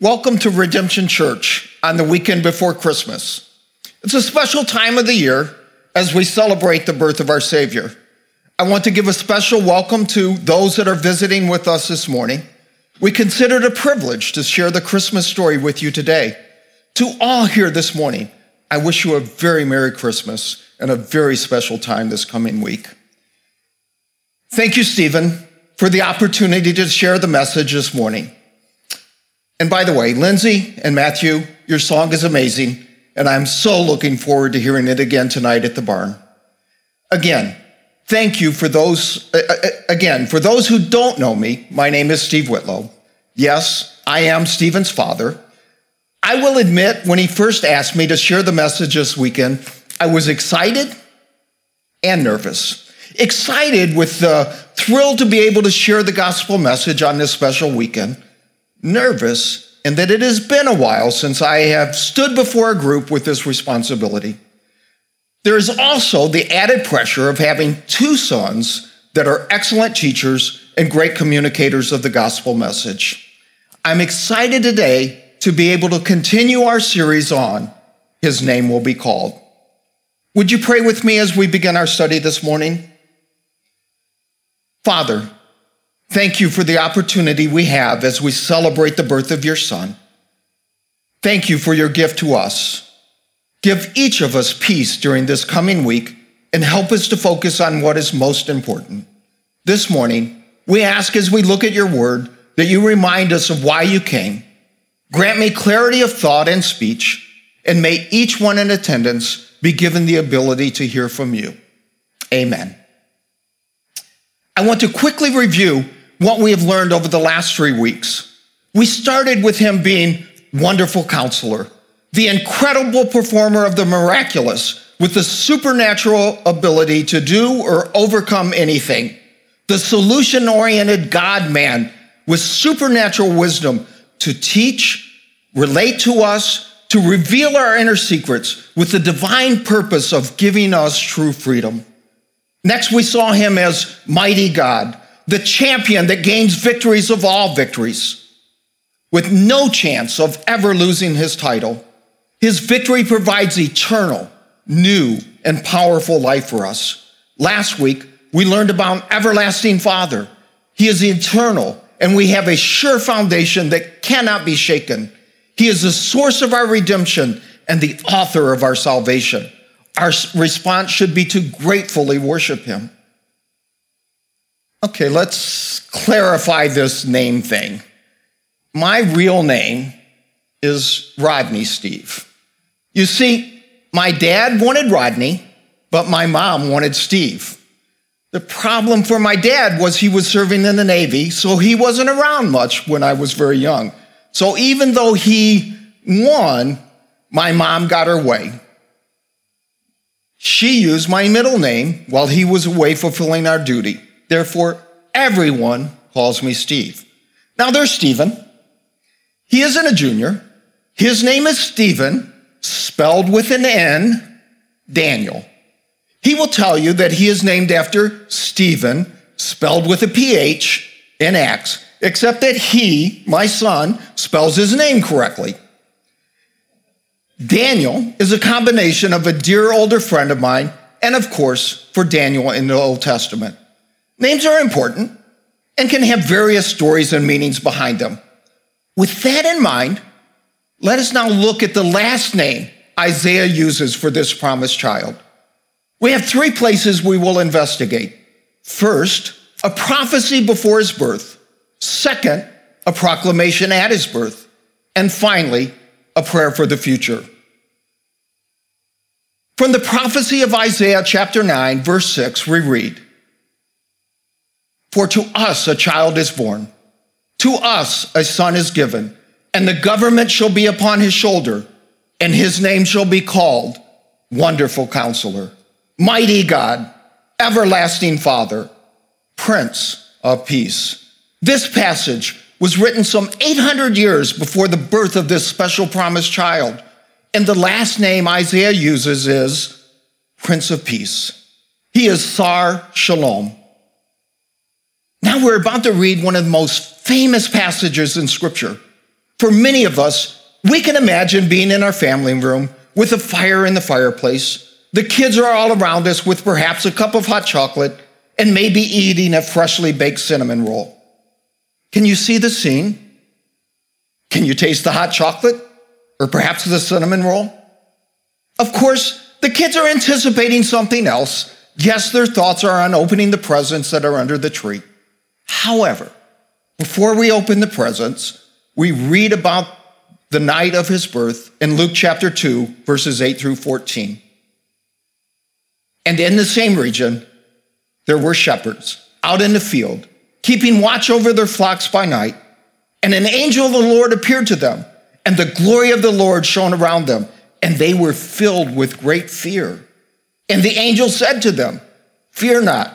Welcome to Redemption Church on the weekend before Christmas. It's a special time of the year as we celebrate the birth of our Savior. I want to give a special welcome to those that are visiting with us this morning. We consider it a privilege to share the Christmas story with you today. To all here this morning, I wish you a very Merry Christmas and a very special time this coming week. Thank you, Stephen, for the opportunity to share the message this morning. And by the way, Lindsay and Matthew, your song is amazing, and I'm so looking forward to hearing it again tonight at the barn. Again, thank you for those, uh, uh, again, for those who don't know me, my name is Steve Whitlow. Yes, I am Stephen's father. I will admit, when he first asked me to share the message this weekend, I was excited and nervous. Excited with the thrill to be able to share the gospel message on this special weekend nervous and that it has been a while since I have stood before a group with this responsibility. There is also the added pressure of having two sons that are excellent teachers and great communicators of the gospel message. I'm excited today to be able to continue our series on His Name Will Be Called. Would you pray with me as we begin our study this morning? Father, Thank you for the opportunity we have as we celebrate the birth of your son. Thank you for your gift to us. Give each of us peace during this coming week and help us to focus on what is most important. This morning, we ask as we look at your word that you remind us of why you came. Grant me clarity of thought and speech, and may each one in attendance be given the ability to hear from you. Amen. I want to quickly review what we have learned over the last three weeks. We started with him being wonderful counselor, the incredible performer of the miraculous with the supernatural ability to do or overcome anything, the solution oriented God man with supernatural wisdom to teach, relate to us, to reveal our inner secrets with the divine purpose of giving us true freedom. Next, we saw him as mighty God, the champion that gains victories of all victories, with no chance of ever losing his title. His victory provides eternal, new, and powerful life for us. Last week, we learned about everlasting Father. He is eternal, and we have a sure foundation that cannot be shaken. He is the source of our redemption and the author of our salvation. Our response should be to gratefully worship him. Okay, let's clarify this name thing. My real name is Rodney Steve. You see, my dad wanted Rodney, but my mom wanted Steve. The problem for my dad was he was serving in the Navy, so he wasn't around much when I was very young. So even though he won, my mom got her way. She used my middle name while he was away fulfilling our duty. Therefore, everyone calls me Steve. Now there's Stephen. He isn't a junior. His name is Stephen, spelled with an N, Daniel. He will tell you that he is named after Stephen, spelled with a PH in Acts, except that he, my son, spells his name correctly. Daniel is a combination of a dear older friend of mine and, of course, for Daniel in the Old Testament. Names are important and can have various stories and meanings behind them. With that in mind, let us now look at the last name Isaiah uses for this promised child. We have three places we will investigate. First, a prophecy before his birth. Second, a proclamation at his birth. And finally, a prayer for the future. From the prophecy of Isaiah chapter 9, verse 6, we read, for to us a child is born, to us a son is given, and the government shall be upon his shoulder, and his name shall be called Wonderful Counselor, Mighty God, Everlasting Father, Prince of Peace. This passage was written some 800 years before the birth of this special promised child, and the last name Isaiah uses is Prince of Peace. He is Sar Shalom now we're about to read one of the most famous passages in Scripture. For many of us, we can imagine being in our family room with a fire in the fireplace. The kids are all around us with perhaps a cup of hot chocolate and maybe eating a freshly baked cinnamon roll. Can you see the scene? Can you taste the hot chocolate or perhaps the cinnamon roll? Of course, the kids are anticipating something else. Yes, their thoughts are on opening the presents that are under the tree. However, before we open the presents, we read about the night of his birth in Luke chapter 2, verses 8 through 14. And in the same region, there were shepherds out in the field, keeping watch over their flocks by night. And an angel of the Lord appeared to them, and the glory of the Lord shone around them, and they were filled with great fear. And the angel said to them, Fear not,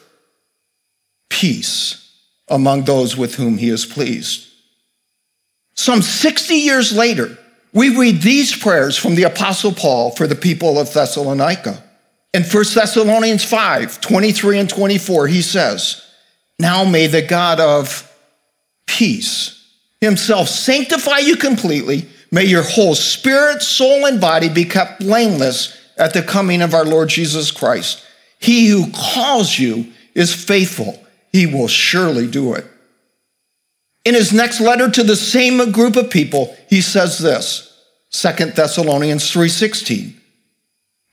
peace among those with whom he is pleased. Some 60 years later, we read these prayers from the Apostle Paul for the people of Thessalonica. In 1 Thessalonians 5 23 and 24, he says, Now may the God of peace himself sanctify you completely. May your whole spirit, soul, and body be kept blameless at the coming of our Lord Jesus Christ. He who calls you is faithful, he will surely do it. In his next letter to the same group of people, he says this, 2 Thessalonians 3:16.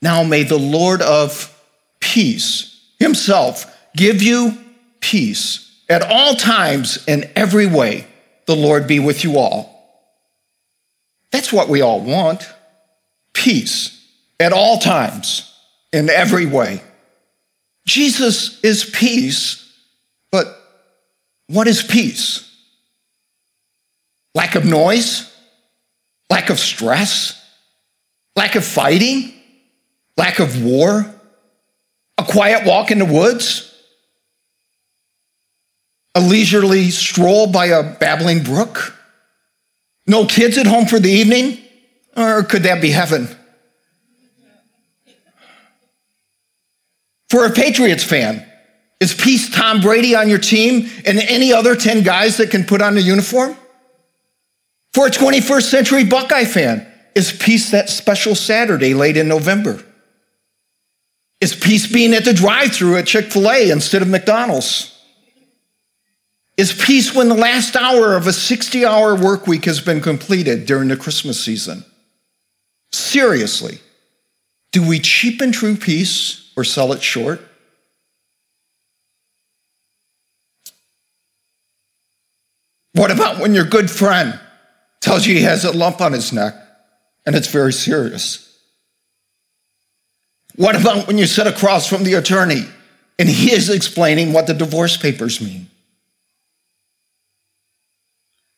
Now may the Lord of peace himself give you peace at all times in every way. The Lord be with you all. That's what we all want. Peace at all times in every way. Jesus is peace, what is peace? Lack of noise? Lack of stress? Lack of fighting? Lack of war? A quiet walk in the woods? A leisurely stroll by a babbling brook? No kids at home for the evening? Or could that be heaven? For a Patriots fan, is peace Tom Brady on your team and any other 10 guys that can put on a uniform? For a 21st century Buckeye fan, is peace that special Saturday late in November? Is peace being at the drive through at Chick fil A instead of McDonald's? Is peace when the last hour of a 60 hour work week has been completed during the Christmas season? Seriously, do we cheapen true peace or sell it short? What about when your good friend tells you he has a lump on his neck and it's very serious? What about when you sit across from the attorney and he is explaining what the divorce papers mean?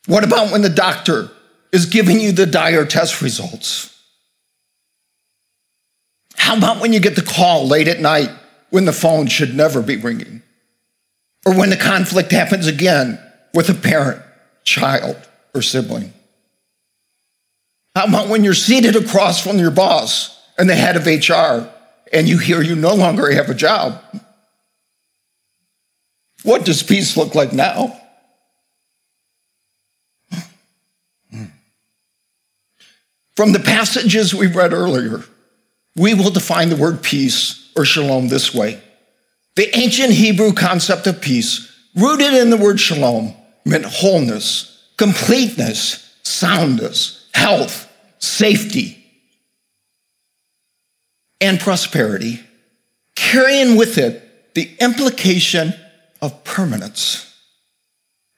What about when the doctor is giving you the dire test results? How about when you get the call late at night when the phone should never be ringing? Or when the conflict happens again with a parent, child, or sibling? How about when you're seated across from your boss and the head of HR and you hear you no longer have a job? What does peace look like now? From the passages we read earlier, we will define the word peace or shalom this way. The ancient Hebrew concept of peace, rooted in the word shalom, meant wholeness, completeness, soundness, health, safety, and prosperity, carrying with it the implication of permanence.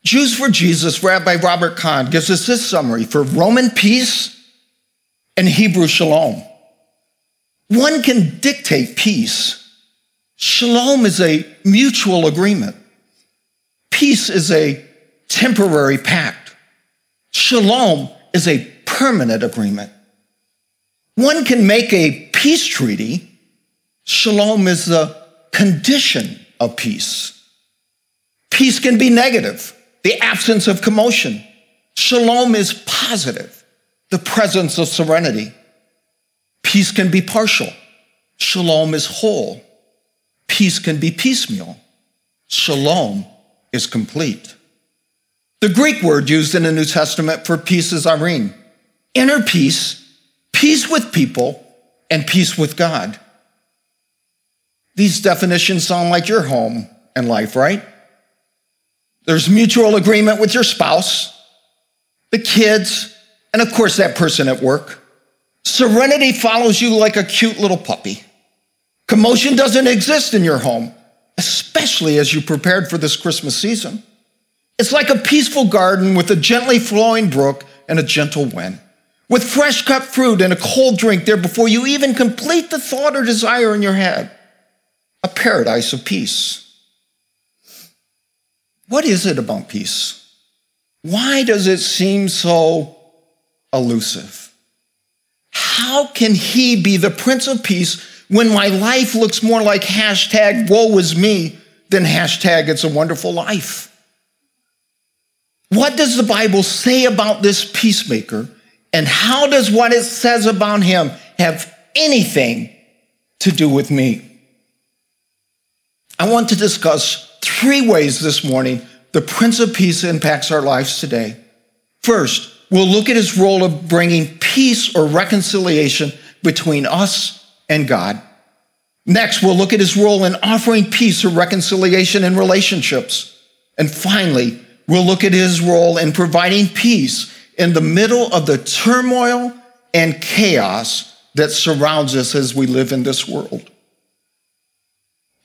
Jews for Jesus, Rabbi Robert Kahn gives us this summary for Roman peace and Hebrew shalom. One can dictate peace. Shalom is a mutual agreement. Peace is a temporary pact. Shalom is a permanent agreement. One can make a peace treaty. Shalom is the condition of peace. Peace can be negative, the absence of commotion. Shalom is positive, the presence of serenity. Peace can be partial. Shalom is whole. Peace can be piecemeal. Shalom is complete. The Greek word used in the New Testament for peace is eirene. Inner peace, peace with people, and peace with God. These definitions sound like your home and life, right? There's mutual agreement with your spouse, the kids, and of course that person at work. Serenity follows you like a cute little puppy. Commotion doesn't exist in your home, especially as you prepared for this Christmas season. It's like a peaceful garden with a gently flowing brook and a gentle wind, with fresh cut fruit and a cold drink there before you even complete the thought or desire in your head. A paradise of peace. What is it about peace? Why does it seem so elusive? How can he be the Prince of Peace when my life looks more like hashtag woe is me than hashtag it's a wonderful life? What does the Bible say about this peacemaker? And how does what it says about him have anything to do with me? I want to discuss three ways this morning the Prince of Peace impacts our lives today. First, we'll look at his role of bringing peace or reconciliation between us and God. Next, we'll look at his role in offering peace or reconciliation in relationships. And finally, we'll look at his role in providing peace in the middle of the turmoil and chaos that surrounds us as we live in this world.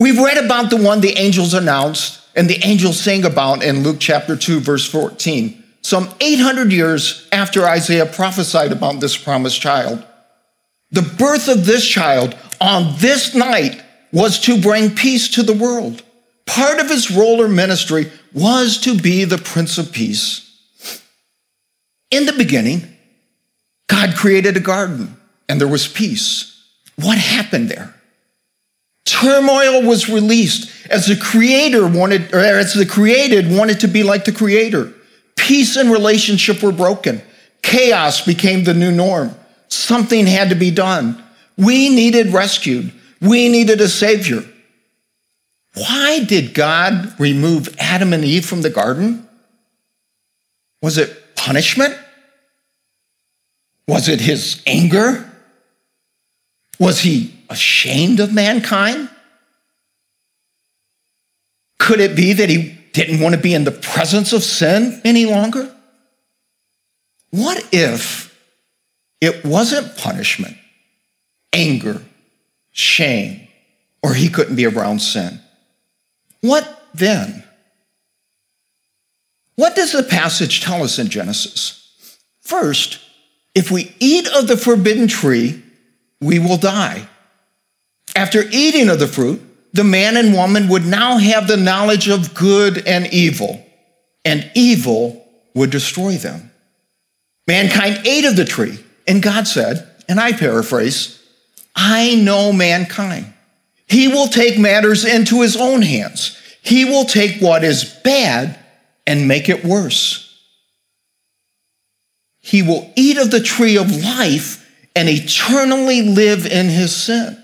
We've read about the one the angels announced and the angels sang about in Luke chapter 2, verse 14, some 800 years after Isaiah prophesied about this promised child. The birth of this child on this night was to bring peace to the world. Part of his role or ministry was to be the Prince of Peace. In the beginning, God created a garden and there was peace. What happened there? Turmoil was released as the creator wanted, or as the created wanted to be like the creator. Peace and relationship were broken. Chaos became the new norm. Something had to be done. We needed rescued. We needed a savior. Why did God remove Adam and Eve from the garden? Was it punishment? Was it his anger? Was he ashamed of mankind? Could it be that he didn't want to be in the presence of sin any longer? What if it wasn't punishment, anger, shame, or he couldn't be around sin? What then? What does the passage tell us in Genesis? First, if we eat of the forbidden tree, we will die. After eating of the fruit, the man and woman would now have the knowledge of good and evil, and evil would destroy them. Mankind ate of the tree, and God said, and I paraphrase, I know mankind. He will take matters into his own hands. He will take what is bad and make it worse. He will eat of the tree of life and eternally live in his sin.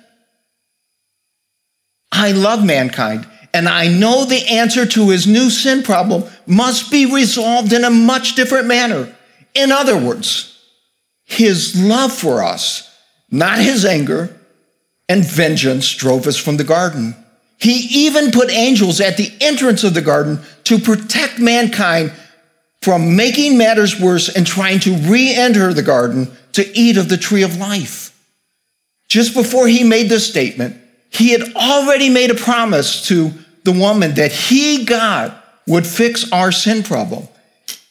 I love mankind, and I know the answer to his new sin problem must be resolved in a much different manner. In other words, his love for us, not his anger and vengeance, drove us from the garden. He even put angels at the entrance of the garden to protect mankind from making matters worse and trying to re enter the garden to eat of the tree of life. Just before he made this statement, he had already made a promise to the woman that he, God, would fix our sin problem.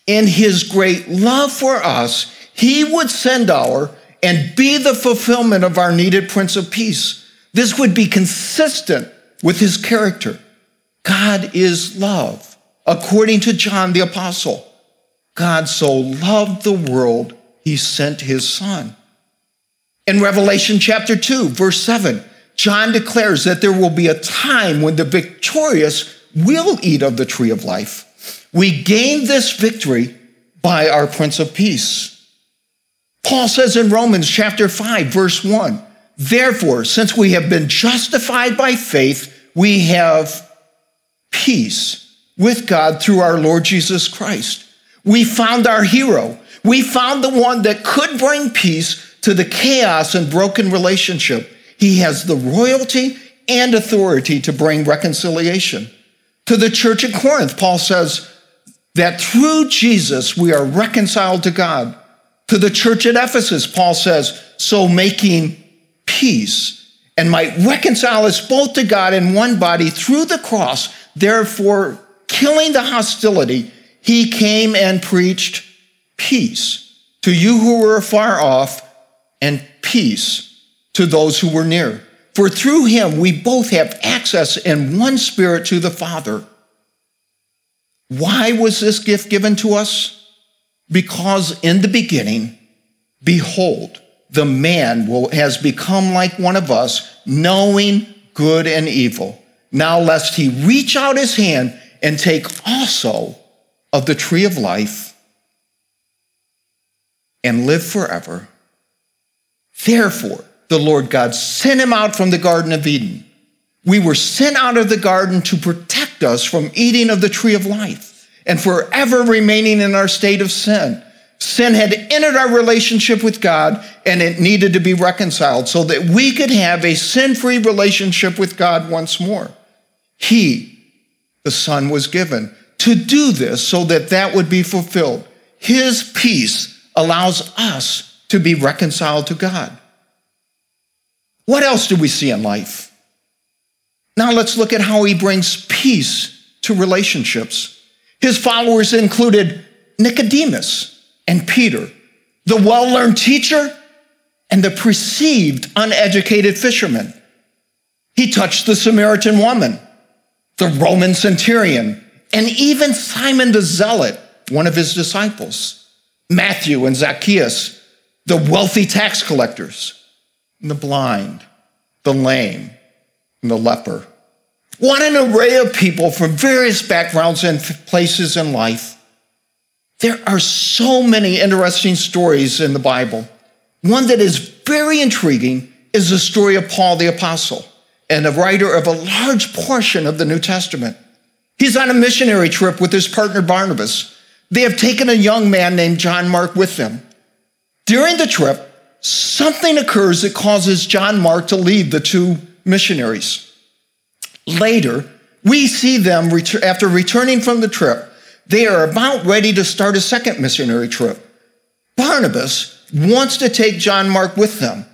In his great love for us, he would send our and be the fulfillment of our needed Prince of Peace. This would be consistent with his character. God is love, according to John the Apostle. God so loved the world he sent his son. In Revelation chapter 2, verse 7, John declares that there will be a time when the victorious will eat of the tree of life. We gain this victory by our Prince of Peace. Paul says in Romans chapter 5, verse 1, therefore, since we have been justified by faith, we have peace with God through our Lord Jesus Christ. We found our hero. We found the one that could bring peace to the chaos and broken relationship. He has the royalty and authority to bring reconciliation. To the church at Corinth, Paul says that through Jesus we are reconciled to God. To the church at Ephesus, Paul says, so making peace and might reconcile us both to God in one body through the cross, therefore killing the hostility, he came and preached peace to you who were far off and peace to those who were near. For through him we both have access in one spirit to the Father. Why was this gift given to us? Because in the beginning, behold, the man will, has become like one of us, knowing good and evil. Now, lest he reach out his hand and take also of the tree of life and live forever. Therefore, the Lord God sent him out from the Garden of Eden. We were sent out of the garden to protect us from eating of the tree of life and forever remaining in our state of sin. Sin had entered our relationship with God and it needed to be reconciled so that we could have a sin free relationship with God once more. He, the Son, was given to do this so that that would be fulfilled. His peace allows us to be reconciled to God. What else do we see in life? Now let's look at how he brings peace to relationships. His followers included Nicodemus and Peter, the well learned teacher and the perceived uneducated fisherman. He touched the Samaritan woman, the Roman centurion, and even Simon the Zealot, one of his disciples, Matthew and Zacchaeus, the wealthy tax collectors, and the blind, the lame, and the leper. What an array of people from various backgrounds and places in life. There are so many interesting stories in the Bible. One that is very intriguing is the story of Paul the Apostle and the writer of a large portion of the New Testament. He's on a missionary trip with his partner Barnabas. They have taken a young man named John Mark with them. During the trip, something occurs that causes John Mark to leave the two missionaries. Later, we see them after returning from the trip they are about ready to start a second missionary trip. Barnabas wants to take John Mark with them.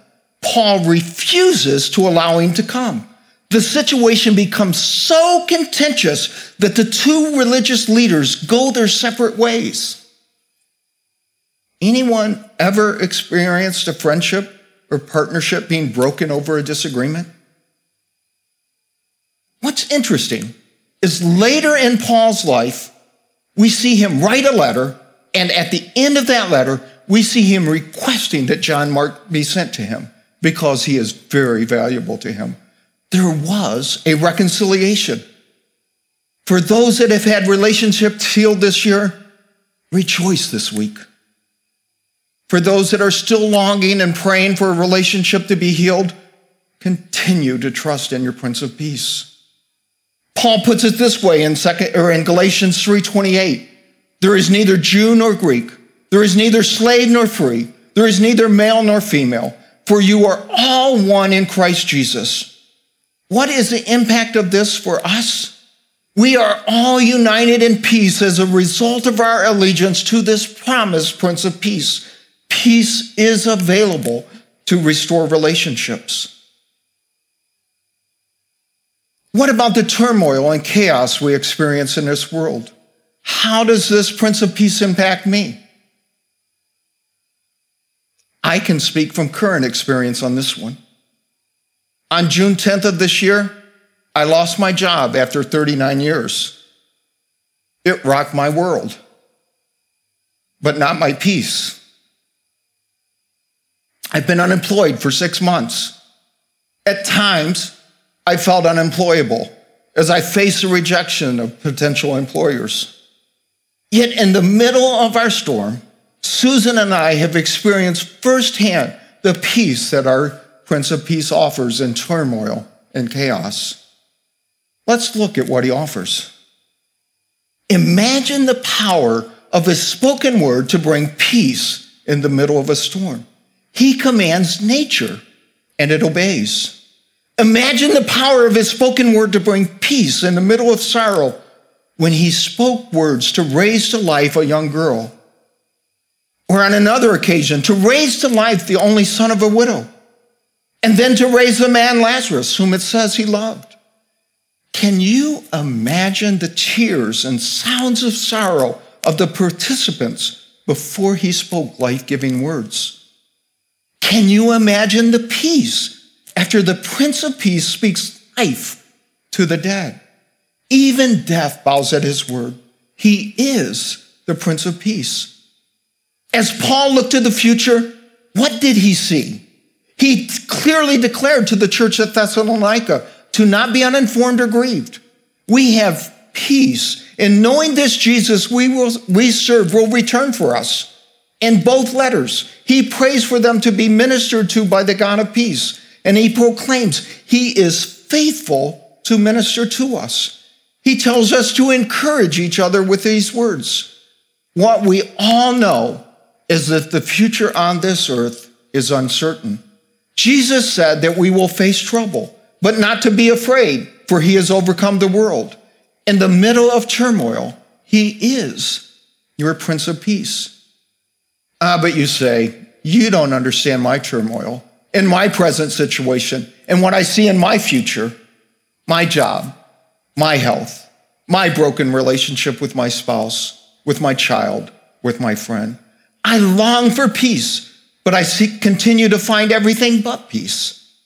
Paul refuses to allow him to come. The situation becomes so contentious that the two religious leaders go their separate ways. Anyone ever experienced a friendship or partnership being broken over a disagreement? What's interesting is later in Paul's life, we see him write a letter, and at the end of that letter, we see him requesting that John Mark be sent to him because he is very valuable to him. There was a reconciliation. For those that have had relationships healed this year, rejoice this week. For those that are still longing and praying for a relationship to be healed, continue to trust in your Prince of Peace. Paul puts it this way in second or in Galatians 3:28. There is neither Jew nor Greek, there is neither slave nor free, there is neither male nor female, for you are all one in Christ Jesus. What is the impact of this for us? We are all united in peace as a result of our allegiance to this promised Prince of Peace. Peace is available to restore relationships. What about the turmoil and chaos we experience in this world? How does this Prince of Peace impact me? I can speak from current experience on this one. On June 10th of this year, I lost my job after 39 years. It rocked my world, but not my peace. I've been unemployed for six months. At times, I felt unemployable as I faced the rejection of potential employers. Yet, in the middle of our storm, Susan and I have experienced firsthand the peace that our Prince of Peace offers in turmoil and chaos. Let's look at what he offers. Imagine the power of his spoken word to bring peace in the middle of a storm. He commands nature and it obeys. Imagine the power of his spoken word to bring peace in the middle of sorrow when he spoke words to raise to life a young girl. Or on another occasion, to raise to life the only son of a widow. And then to raise the man Lazarus, whom it says he loved. Can you imagine the tears and sounds of sorrow of the participants before he spoke life giving words? Can you imagine the peace after the Prince of Peace speaks life to the dead? Even death bows at his word. He is the Prince of Peace. As Paul looked to the future, what did he see? He clearly declared to the church at Thessalonica to not be uninformed or grieved. We have peace in knowing this Jesus we will we serve will return for us. In both letters, he prays for them to be ministered to by the God of peace, and he proclaims he is faithful to minister to us. He tells us to encourage each other with these words. What we all know is that the future on this earth is uncertain. Jesus said that we will face trouble, but not to be afraid, for he has overcome the world. In the middle of turmoil, he is your Prince of Peace. Ah, but you say, you don't understand my turmoil in my present situation and what I see in my future, my job, my health, my broken relationship with my spouse, with my child, with my friend. I long for peace but I seek, continue to find everything but peace.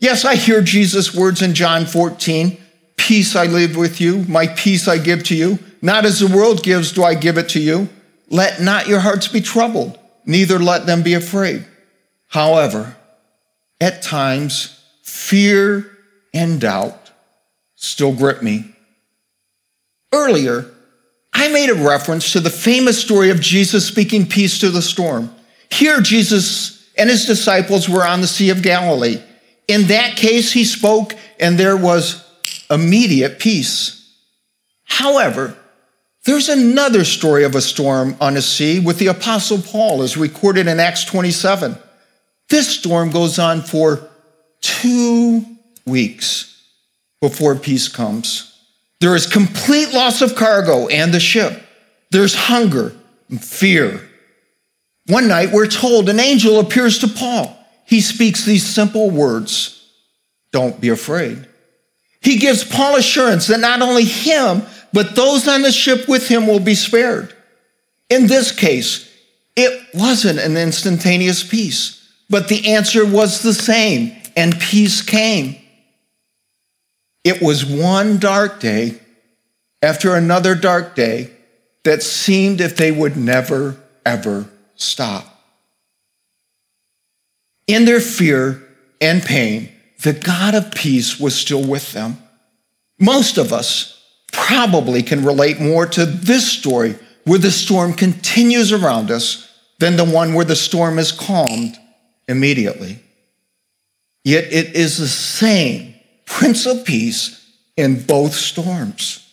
Yes, I hear Jesus' words in John 14 Peace I live with you, my peace I give to you. Not as the world gives, do I give it to you. Let not your hearts be troubled, neither let them be afraid. However, at times, fear and doubt still grip me. Earlier, I made a reference to the famous story of Jesus speaking peace to the storm. Here, Jesus and his disciples were on the Sea of Galilee. In that case, he spoke, and there was immediate peace. However, there's another story of a storm on a sea with the Apostle Paul, as recorded in Acts 27. This storm goes on for two weeks before peace comes. There is complete loss of cargo and the ship. There's hunger and fear one night, we're told an angel appears to Paul. He speaks these simple words Don't be afraid. He gives Paul assurance that not only him, but those on the ship with him will be spared. In this case, it wasn't an instantaneous peace, but the answer was the same, and peace came. It was one dark day after another dark day that seemed if they would never, ever stop. In their fear and pain, the God of peace was still with them. Most of us probably can relate more to this story where the storm continues around us than the one where the storm is calmed immediately. Yet it is the same Prince of Peace in both storms.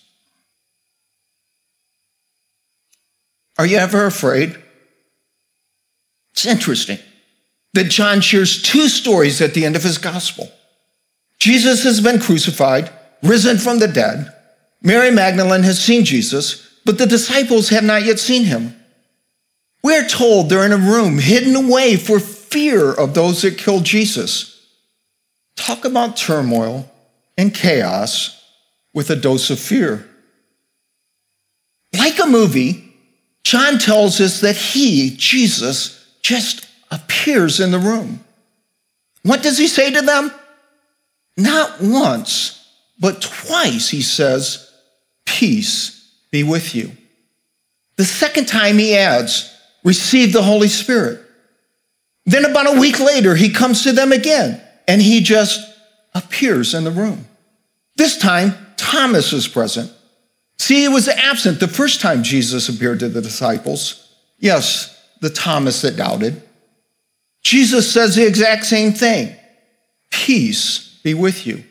Are you ever afraid? It's interesting that John shares two stories at the end of his gospel. Jesus has been crucified, risen from the dead. Mary Magdalene has seen Jesus, but the disciples have not yet seen him. We're told they're in a room hidden away for fear of those that killed Jesus. Talk about turmoil and chaos with a dose of fear. Like a movie, John tells us that he, Jesus, just appears in the room. What does he say to them? Not once, but twice he says, Peace be with you. The second time he adds, Receive the Holy Spirit. Then about a week later, he comes to them again and he just appears in the room. This time, Thomas is present. See, he was absent the first time Jesus appeared to the disciples. Yes, the Thomas that doubted. Jesus says the exact same thing Peace be with you.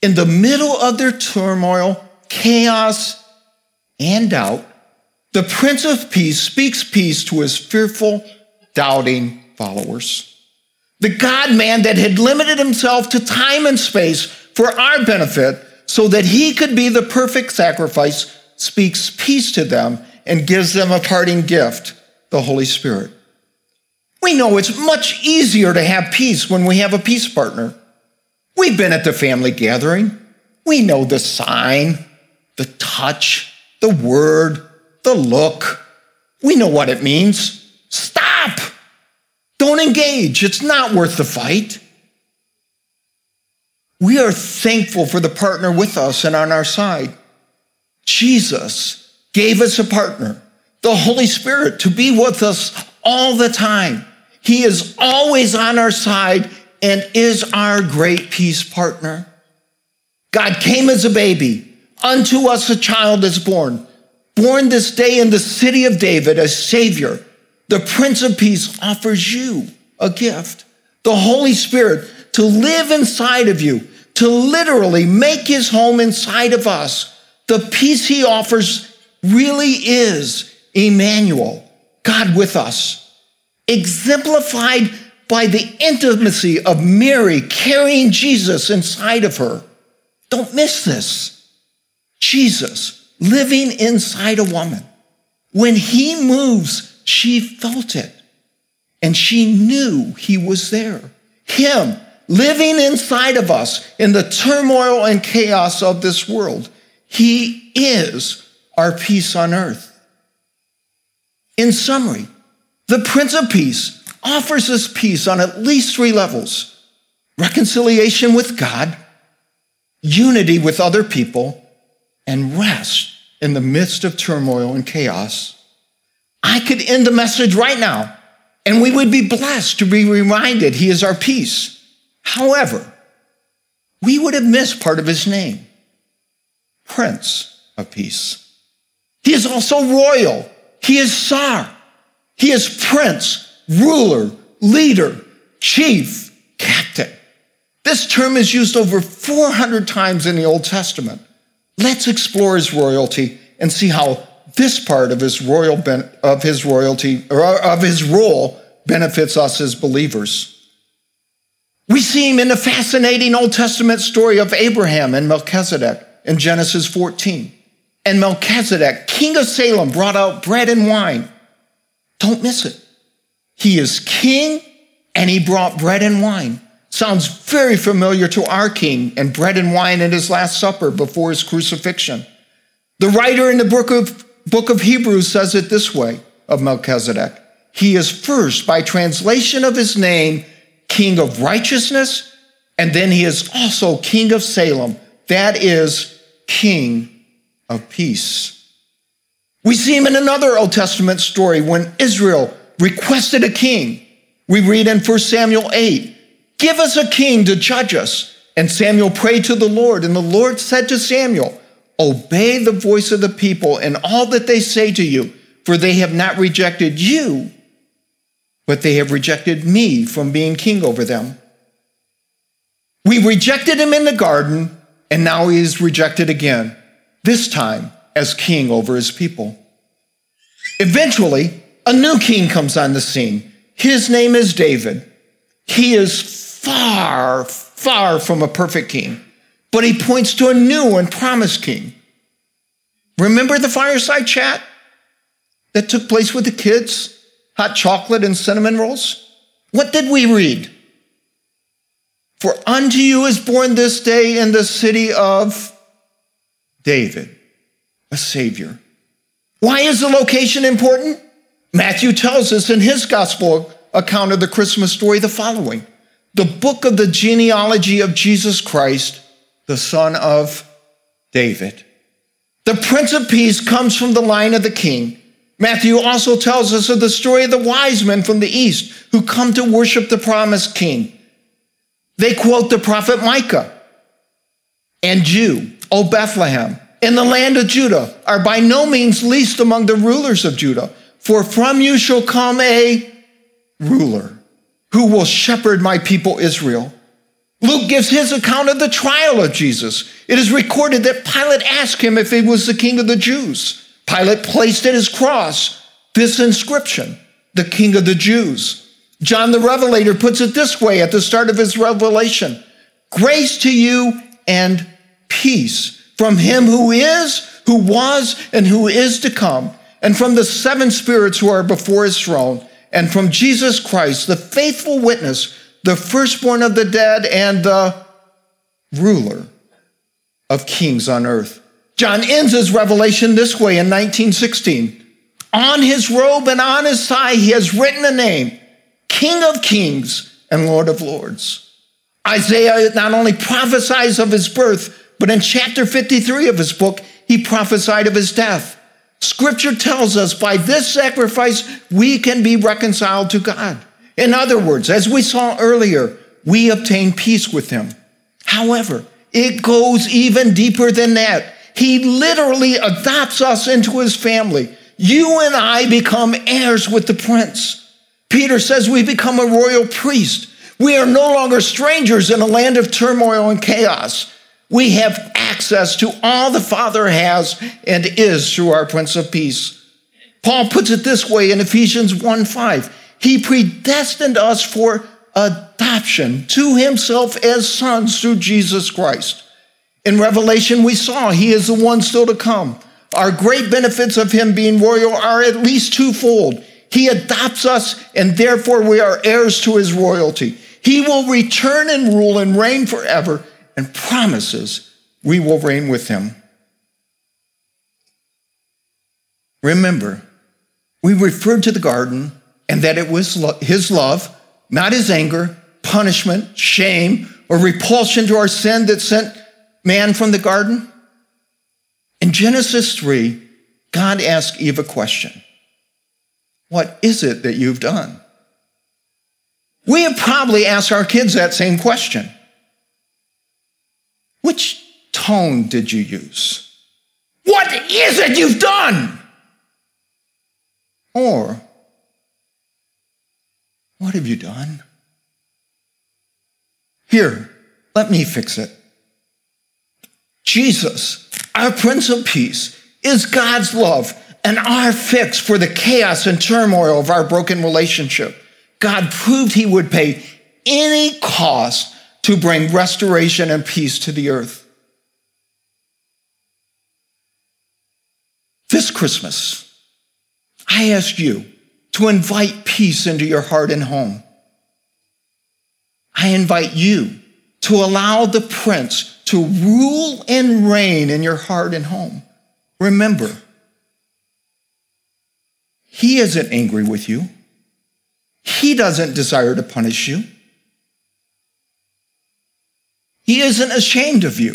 In the middle of their turmoil, chaos, and doubt, the Prince of Peace speaks peace to his fearful, doubting followers. The God man that had limited himself to time and space for our benefit so that he could be the perfect sacrifice speaks peace to them and gives them a parting gift, the Holy Spirit. We know it's much easier to have peace when we have a peace partner. We've been at the family gathering. We know the sign, the touch, the word, the look. We know what it means. Stop! Don't engage. It's not worth the fight. We are thankful for the partner with us and on our side. Jesus gave us a partner, the Holy Spirit, to be with us all the time. He is always on our side and is our great peace partner. God came as a baby. Unto us a child is born. Born this day in the city of David, a Savior the Prince of Peace offers you a gift, the Holy Spirit, to live inside of you, to literally make his home inside of us. The peace he offers really is Emmanuel, God with us, exemplified by the intimacy of Mary carrying Jesus inside of her. Don't miss this. Jesus living inside a woman. When he moves, she felt it and she knew he was there. Him living inside of us in the turmoil and chaos of this world. He is our peace on earth. In summary, the Prince of Peace offers us peace on at least three levels reconciliation with God, unity with other people, and rest in the midst of turmoil and chaos. I could end the message right now and we would be blessed to be reminded he is our peace. However, we would have missed part of his name Prince of Peace. He is also royal. He is Tsar. He is prince, ruler, leader, chief, captain. This term is used over 400 times in the Old Testament. Let's explore his royalty and see how this part of his royal ben- of his royalty or of his role benefits us as believers. We see him in the fascinating Old Testament story of Abraham and Melchizedek in Genesis 14. And Melchizedek, king of Salem, brought out bread and wine. Don't miss it. He is king and he brought bread and wine. Sounds very familiar to our king and bread and wine in his Last Supper before his crucifixion. The writer in the book of book of Hebrews says it this way of Melchizedek. He is first, by translation of his name, king of righteousness, and then he is also king of Salem. That is king of peace. We see him in another Old Testament story when Israel requested a king. We read in 1 Samuel 8, Give us a king to judge us. And Samuel prayed to the Lord, and the Lord said to Samuel, Obey the voice of the people and all that they say to you, for they have not rejected you, but they have rejected me from being king over them. We rejected him in the garden, and now he is rejected again, this time as king over his people. Eventually, a new king comes on the scene. His name is David. He is far, far from a perfect king but he points to a new and promised king. Remember the fireside chat that took place with the kids? Hot chocolate and cinnamon rolls? What did we read? For unto you is born this day in the city of David, a Savior. Why is the location important? Matthew tells us in his gospel account of the Christmas story the following The book of the genealogy of Jesus Christ the son of David. The Prince of Peace comes from the line of the king. Matthew also tells us of the story of the wise men from the east who come to worship the promised king. They quote the prophet Micah and you, O Bethlehem, in the land of Judah, are by no means least among the rulers of Judah, for from you shall come a ruler who will shepherd my people Israel. Luke gives his account of the trial of Jesus. It is recorded that Pilate asked him if he was the king of the Jews. Pilate placed at his cross this inscription, the king of the Jews. John the Revelator puts it this way at the start of his revelation Grace to you and peace from him who is, who was, and who is to come, and from the seven spirits who are before his throne, and from Jesus Christ, the faithful witness, the firstborn of the dead, and the ruler of kings on earth. John ends his revelation this way in 1916. On his robe and on his thigh, he has written a name King of Kings and Lord of Lords. Isaiah not only prophesies of his birth, but in chapter 53 of his book, he prophesied of his death. Scripture tells us by this sacrifice, we can be reconciled to God. In other words, as we saw earlier, we obtain peace with him. However, it goes even deeper than that. He literally adopts us into his family. You and I become heirs with the prince. Peter says we become a royal priest. We are no longer strangers in a land of turmoil and chaos. We have access to all the Father has and is through our Prince of Peace. Paul puts it this way in Ephesians 1 5. He predestined us for adoption to himself as sons through Jesus Christ. In Revelation, we saw he is the one still to come. Our great benefits of him being royal are at least twofold. He adopts us, and therefore we are heirs to his royalty. He will return and rule and reign forever, and promises we will reign with him. Remember, we referred to the garden and that it was his love, not his anger, punishment, shame, or repulsion to our sin that sent man from the garden. In Genesis 3, God asked Eve a question What is it that you've done? We have probably asked our kids that same question. Which tone did you use? What is it you've done? Or, what have you done? Here, let me fix it. Jesus, our Prince of Peace, is God's love and our fix for the chaos and turmoil of our broken relationship. God proved he would pay any cost to bring restoration and peace to the earth. This Christmas, I ask you to invite peace into your heart and home. I invite you to allow the prince to rule and reign in your heart and home. Remember, he isn't angry with you. He doesn't desire to punish you. He isn't ashamed of you.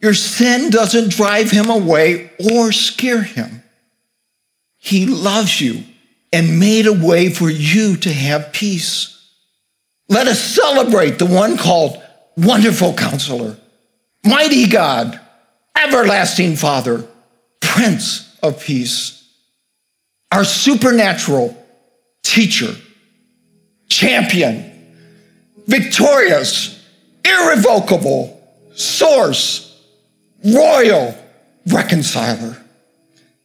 Your sin doesn't drive him away or scare him. He loves you and made a way for you to have peace. Let us celebrate the one called Wonderful Counselor, Mighty God, Everlasting Father, Prince of Peace, our supernatural teacher, champion, victorious, irrevocable, source, royal reconciler.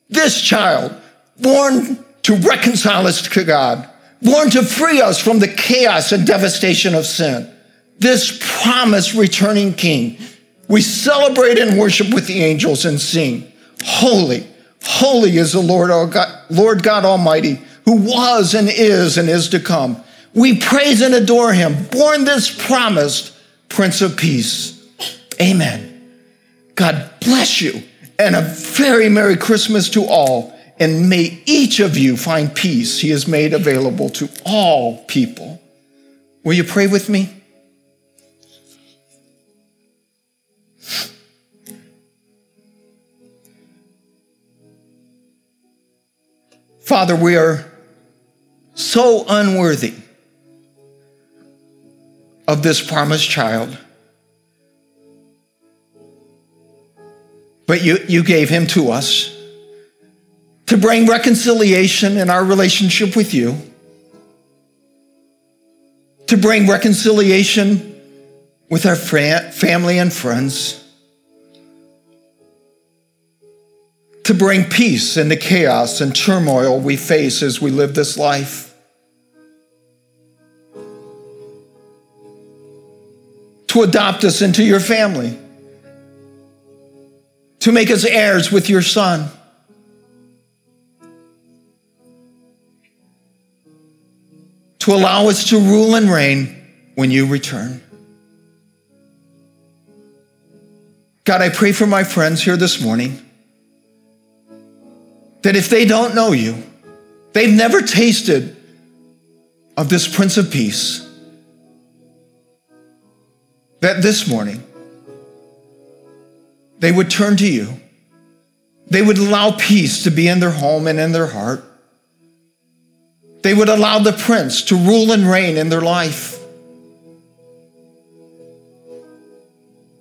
This child, born to reconcile us to God, born to free us from the chaos and devastation of sin. This promised returning King. We celebrate and worship with the angels and sing, Holy, holy is the Lord, our God, Lord God Almighty, who was and is and is to come. We praise and adore him, born this promised Prince of Peace. Amen. God bless you and a very Merry Christmas to all and may each of you find peace he has made available to all people. Will you pray with me? Father, we are so unworthy of this promised child. But you, you gave him to us to bring reconciliation in our relationship with you, to bring reconciliation with our family and friends, to bring peace in the chaos and turmoil we face as we live this life. To adopt us into your family, to make us heirs with your Son. To allow us to rule and reign when you return. God, I pray for my friends here this morning that if they don't know you, they've never tasted of this Prince of Peace, that this morning they would turn to you. They would allow peace to be in their home and in their heart. They would allow the Prince to rule and reign in their life.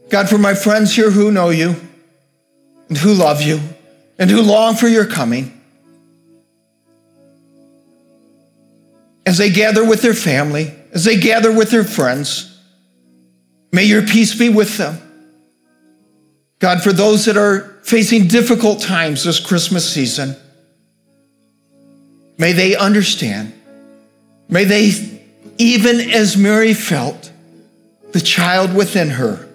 God, for my friends here who know you and who love you and who long for your coming, as they gather with their family, as they gather with their friends, may your peace be with them. God, for those that are facing difficult times this Christmas season, may they understand. May they, even as Mary felt, the child within her,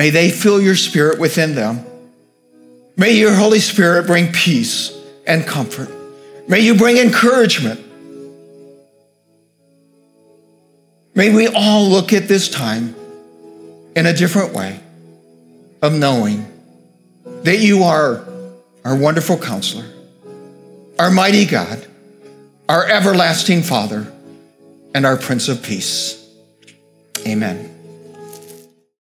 May they feel your spirit within them. May your Holy Spirit bring peace and comfort. May you bring encouragement. May we all look at this time in a different way of knowing that you are our wonderful counselor, our mighty God, our everlasting Father, and our Prince of Peace. Amen.